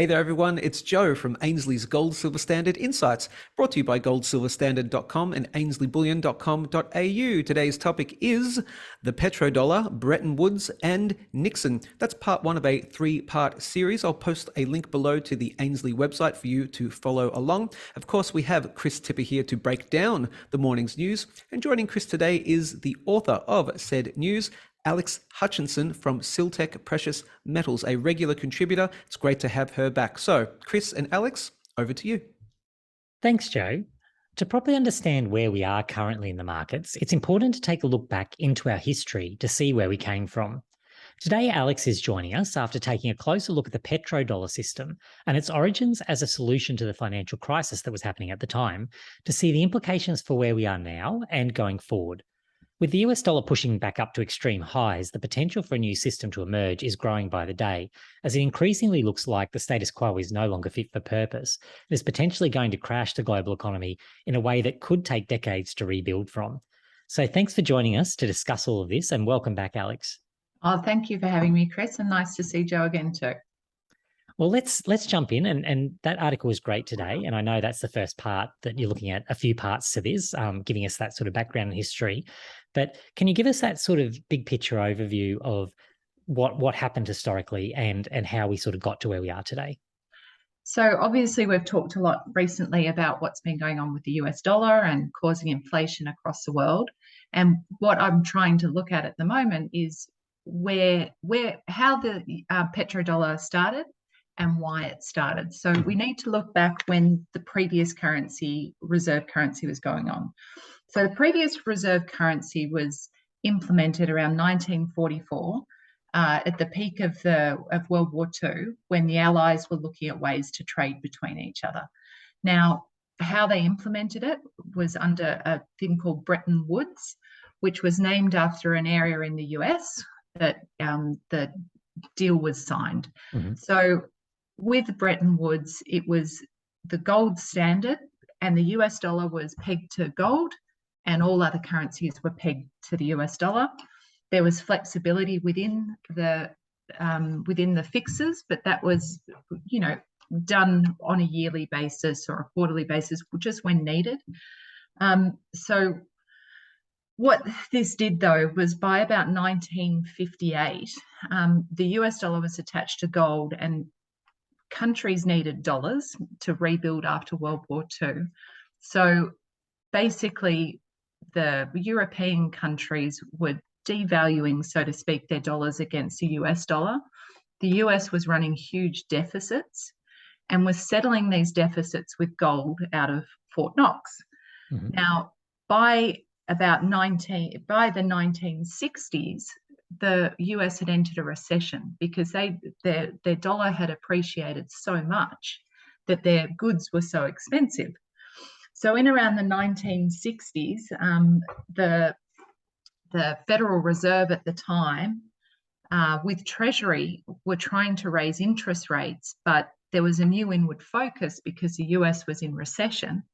Hey there, everyone. It's Joe from Ainslie's Gold Silver Standard Insights, brought to you by goldsilverstandard.com and ainslieBullion.com.au. Today's topic is the petrodollar, Bretton Woods, and Nixon. That's part one of a three part series. I'll post a link below to the Ainslie website for you to follow along. Of course, we have Chris Tipper here to break down the morning's news. And joining Chris today is the author of said news, Alex Hutchinson from Siltech Precious Metals, a regular contributor. It's great to have her back. So, Chris and Alex, over to you. Thanks, Joe. To properly understand where we are currently in the markets, it's important to take a look back into our history to see where we came from. Today, Alex is joining us after taking a closer look at the petrodollar system and its origins as a solution to the financial crisis that was happening at the time to see the implications for where we are now and going forward. With the US dollar pushing back up to extreme highs, the potential for a new system to emerge is growing by the day, as it increasingly looks like the status quo is no longer fit for purpose and is potentially going to crash the global economy in a way that could take decades to rebuild from. So thanks for joining us to discuss all of this and welcome back, Alex. Oh, thank you for having me, Chris, and nice to see Joe again too. Well, let's let's jump in, and and that article was great today, and I know that's the first part that you're looking at. A few parts to this, um, giving us that sort of background and history. But can you give us that sort of big picture overview of what what happened historically and and how we sort of got to where we are today? So obviously, we've talked a lot recently about what's been going on with the US dollar and causing inflation across the world. And what I'm trying to look at at the moment is where where how the uh, petrodollar started and why it started. So we need to look back when the previous currency, reserve currency, was going on. So the previous reserve currency was implemented around 1944 uh, at the peak of the of World War II, when the Allies were looking at ways to trade between each other. Now, how they implemented it was under a thing called Bretton Woods, which was named after an area in the US that um, the deal was signed. Mm-hmm. So with Bretton Woods, it was the gold standard, and the US dollar was pegged to gold, and all other currencies were pegged to the US dollar. There was flexibility within the um, within the fixes, but that was, you know, done on a yearly basis or a quarterly basis, just when needed. Um, so what this did though was by about 1958, um, the US dollar was attached to gold and countries needed dollars to rebuild after World War II. So basically, the European countries were devaluing, so to speak, their dollars against the US dollar. The US was running huge deficits and was settling these deficits with gold out of Fort Knox. Mm-hmm. Now, by about 19 by the 1960s the US had entered a recession because they their their dollar had appreciated so much that their goods were so expensive. So in around the 1960s, um, the the Federal Reserve at the time, uh, with Treasury, were trying to raise interest rates, but there was a new inward focus because the US was in recession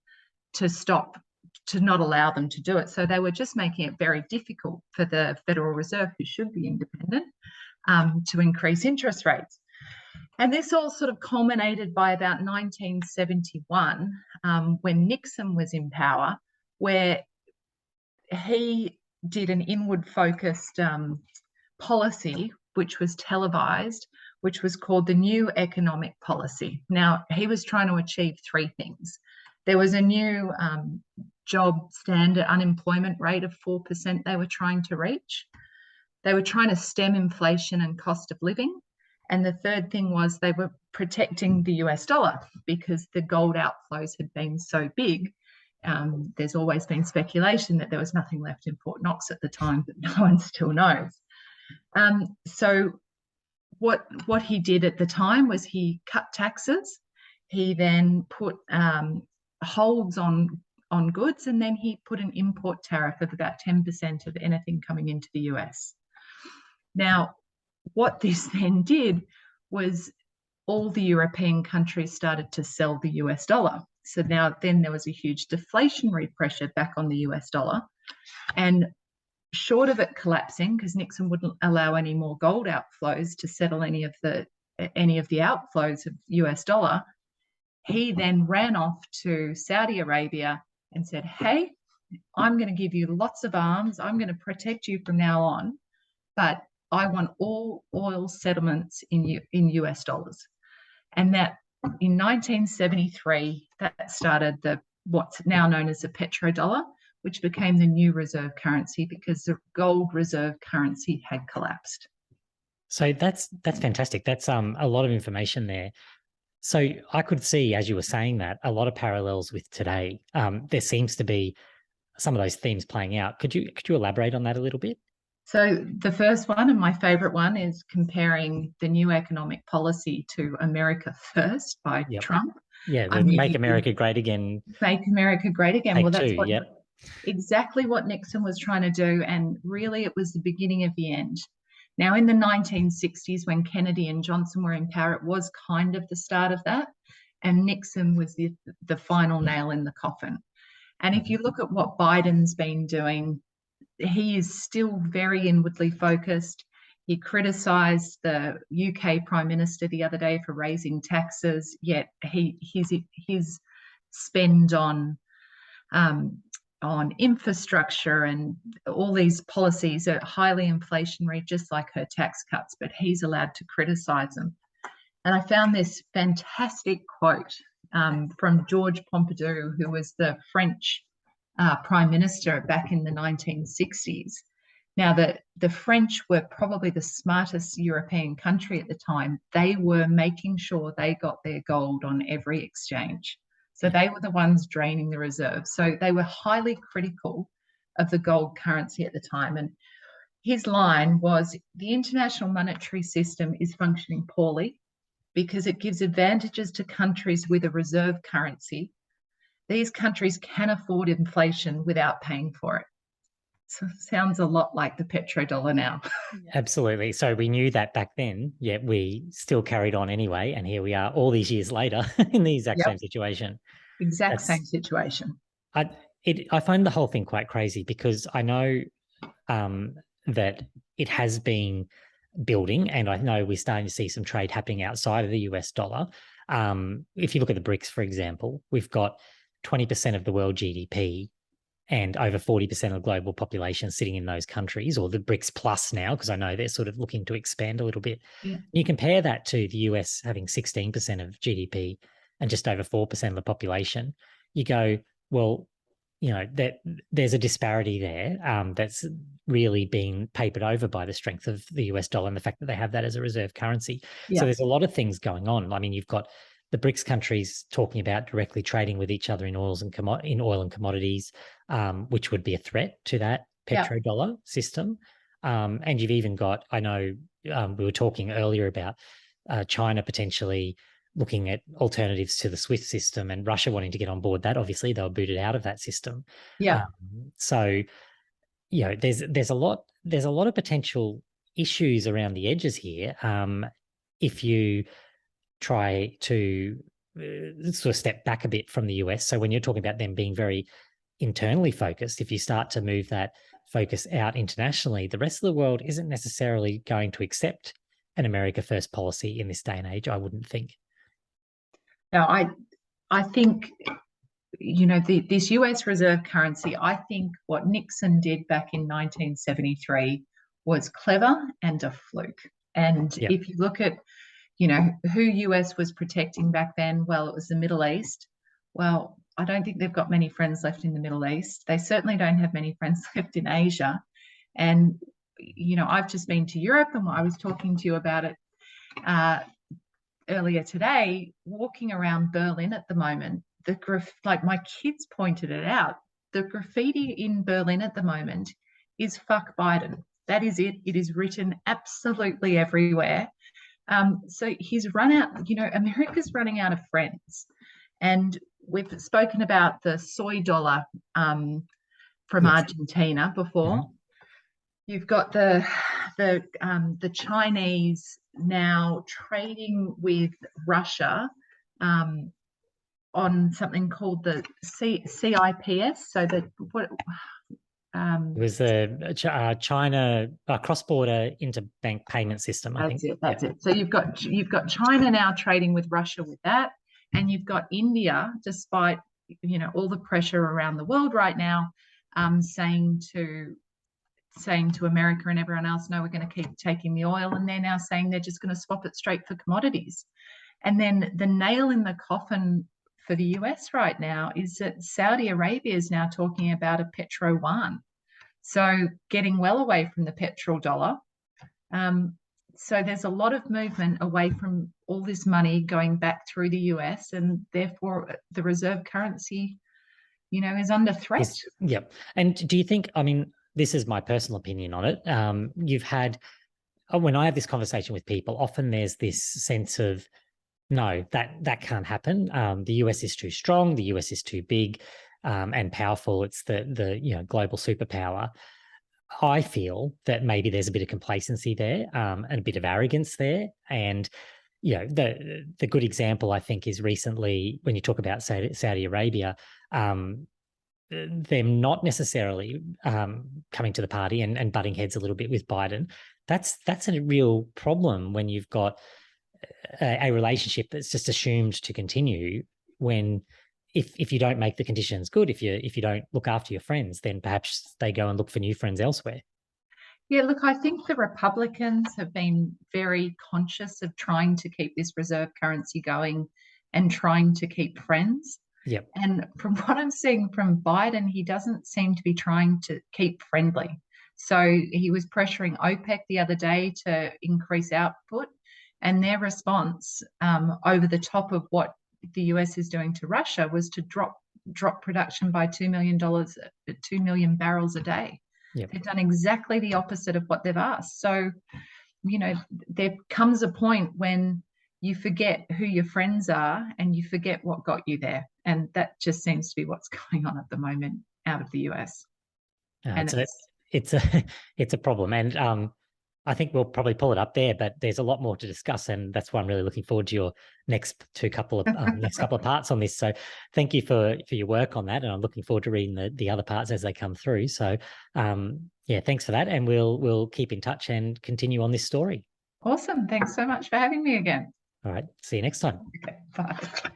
to stop to not allow them to do it. So they were just making it very difficult for the Federal Reserve, who should be independent, um, to increase interest rates. And this all sort of culminated by about 1971 um, when Nixon was in power, where he did an inward focused um, policy, which was televised, which was called the New Economic Policy. Now, he was trying to achieve three things. There was a new um, job standard unemployment rate of 4% they were trying to reach. They were trying to stem inflation and cost of living. And the third thing was they were protecting the US dollar because the gold outflows had been so big. Um, there's always been speculation that there was nothing left in Fort Knox at the time, but no one still knows. Um, so, what what he did at the time was he cut taxes. He then put um, holds on on goods, and then he put an import tariff of about 10% of anything coming into the US. Now, what this then did was all the European countries started to sell the US dollar. So now then there was a huge deflationary pressure back on the US dollar. And short of it collapsing, because Nixon wouldn't allow any more gold outflows to settle any of the any of the outflows of US dollar, he then ran off to Saudi Arabia and said, Hey, I'm going to give you lots of arms. I'm going to protect you from now on, but I want all oil settlements in, U- in US dollars. And that in 1973, that started the what's now known as the petrodollar, which became the new reserve currency because the gold reserve currency had collapsed. So that's that's fantastic. That's um a lot of information there. So I could see, as you were saying that, a lot of parallels with today. Um, there seems to be some of those themes playing out. Could you could you elaborate on that a little bit? So the first one and my favorite one is comparing the new economic policy to America First by Yep. Trump. Yeah, I mean, Make America Great Again. Make America great again. Well, that's two, what yep. exactly what Nixon was trying to do, and really it was the beginning of the end. Now, in the 1960s, when Kennedy and Johnson were in power, it was kind of the start of that, and Nixon was the, the final nail in the coffin. And if you look at what Biden's been doing, he is still very inwardly focused. He criticised the UK Prime Minister the other day for raising taxes, yet he his his spend on um, on infrastructure and all these policies are highly inflationary, just like her tax cuts, but he's allowed to criticize them. And I found this fantastic quote um, from George Pompidou, who was the French uh, prime minister back in the 1960s. Now, the, the French were probably the smartest European country at the time. They were making sure they got their gold on every exchange. So they were the ones draining the reserve. So they were highly critical of the gold currency at the time. And his line was the international monetary system is functioning poorly because it gives advantages to countries with a reserve currency. These countries can afford inflation without paying for it. So sounds a lot like the petrodollar now. Absolutely. So we knew that back then, yet we still carried on anyway. And here we are all these years later in the exact Yep. same situation. Exact That's- same situation. I it I find the whole thing quite crazy because I know um, that it has been building, and I know we're starting to see some trade happening outside of the US dollar. Um, if you look at the BRICS, for example, we've got 20% of the world GDP and over 40% of global population sitting in those countries, or the BRICS plus now, because I know they're sort of looking to expand a little bit. Yeah. You compare that to the US having 16% of GDP and just over 4% of the population, you go, well, you know, that there's a disparity there um, that's really being papered over by the strength of the US dollar and the fact that they have that as a reserve currency. Yeah. So there's a lot of things going on. I mean, you've got the BRICS countries talking about directly trading with each other in oils and commo- in oil and commodities, um, which would be a threat to that Yeah. petrodollar system. Um, and you've even got, I know um, we were talking earlier about uh, China potentially looking at alternatives to the SWIFT system and Russia wanting to get on board that. Obviously, they were booted out of that system. Yeah. Um, so, you know, there's there's a lot there's a lot of potential issues around the edges here. Um, if you try to uh, sort of step back a bit from the US, so when you're talking about them being very internally focused, if you start to move that focus out internationally, the rest of the world isn't necessarily going to accept an America First policy in this day and age. I wouldn't think. Now, I, I think, you know, the, this US reserve currency, I think what Nixon did back in 1973 was clever and a fluke. And Yeah. if you look at, you know, who US was protecting back then, well, it was the Middle East. Well, I don't think they've got many friends left in the Middle East. They certainly don't have many friends left in Asia. And, you know, I've just been to Europe and I was talking to you about it uh, earlier today, walking around Berlin at the moment, the graf- like my kids pointed it out, the graffiti in Berlin at the moment is fuck Biden. That is it. It is written absolutely everywhere. Um, so he's run out, you know, America's running out of friends. And we've spoken about the soy dollar um, from Yes. Argentina before. Mhm. You've got the the um, the Chinese now trading with Russia um, on something called the C- CIPS. So the what Um, It was the uh, China uh, cross-border interbank payment system. I that's think. it. That's it. So you've got you've got China now trading with Russia with that, and you've got India, despite you know all the pressure around the world right now, um, saying to saying to America and everyone else, no, we're going to keep taking the oil, and they're now saying they're just going to swap it straight for commodities. And then the nail in the coffin for the US right now is that Saudi Arabia is now talking about a petroyuan. So getting well away from the petrol dollar. Um, so there's a lot of movement away from all this money going back through the US, and therefore the reserve currency, you know, is under threat. Is- Yep. And do you think? I mean, this is my personal opinion on it. Um, you've had uh, when I have this conversation with people, often there's this sense of no, that that can't happen. Um, the US is too strong. The US is too big um, and powerful. It's the the you know global superpower. I feel that maybe there's a bit of complacency there um, and a bit of arrogance there. And you know the the good example I think is recently when you talk about Saudi, Saudi Arabia. Um, them not necessarily um, coming to the party and, and butting heads a little bit with Biden. That's that's a real problem when you've got a, a relationship that's just assumed to continue when if if you don't make the conditions good, if you if you don't look after your friends, then perhaps they go and look for new friends elsewhere. Yeah, look, I think the Republicans have been very conscious of trying to keep this reserve currency going and trying to keep friends. Yep. And from what I'm seeing from Biden, he doesn't seem to be trying to keep friendly. So he was pressuring OPEC the other day to increase output, and their response um, over the top of what the US is doing to Russia was to drop drop production by two million dollars, two million barrels a day. Yep. They've done exactly the opposite of what they've asked. So, you know, there comes a point when you forget who your friends are and you forget what got you there. And that just seems to be what's going on at the moment out of the US. Uh, And it's, a, it's, it's a it's a problem, and um, I think we'll probably pull it up there. But there's a lot more to discuss, and that's why I'm really looking forward to your next two couple of um, next couple of parts on this. So thank you for for your work on that, and I'm looking forward to reading the the other parts as they come through. So um, yeah, thanks for that, and we'll we'll keep in touch and continue on this story. awesome. Thanks so much for having me again. All right, see you next time. Okay, bye.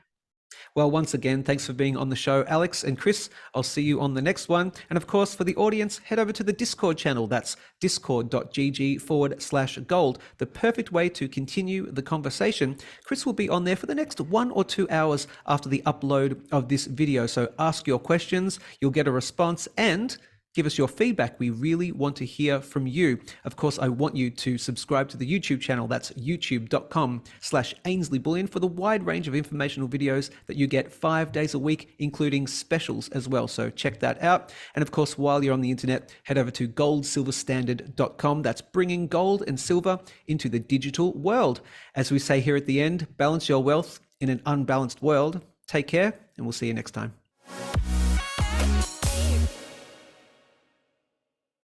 Well, once again, thanks for being on the show, Alex and Chris. I'll see you on the next one. And of course, for the audience, head over to the Discord channel. That's discord.gg forward slash gold, the perfect way to continue the conversation. Chris will be on there for the next one or two hours after the upload of this video. So ask your questions, you'll get a response, and Give us your feedback. We really want to hear from you. Of course, I want you to subscribe to the YouTube channel. That's youtube.com slash Ainslie Bullion for the wide range of informational videos that you get five days a week, including specials as well. So check that out. And of course, while you're on the internet, head over to goldsilverstandard.com. That's bringing gold and silver into the digital world. As we say here at the end, balance your wealth in an unbalanced world. Take care, and we'll see you next time.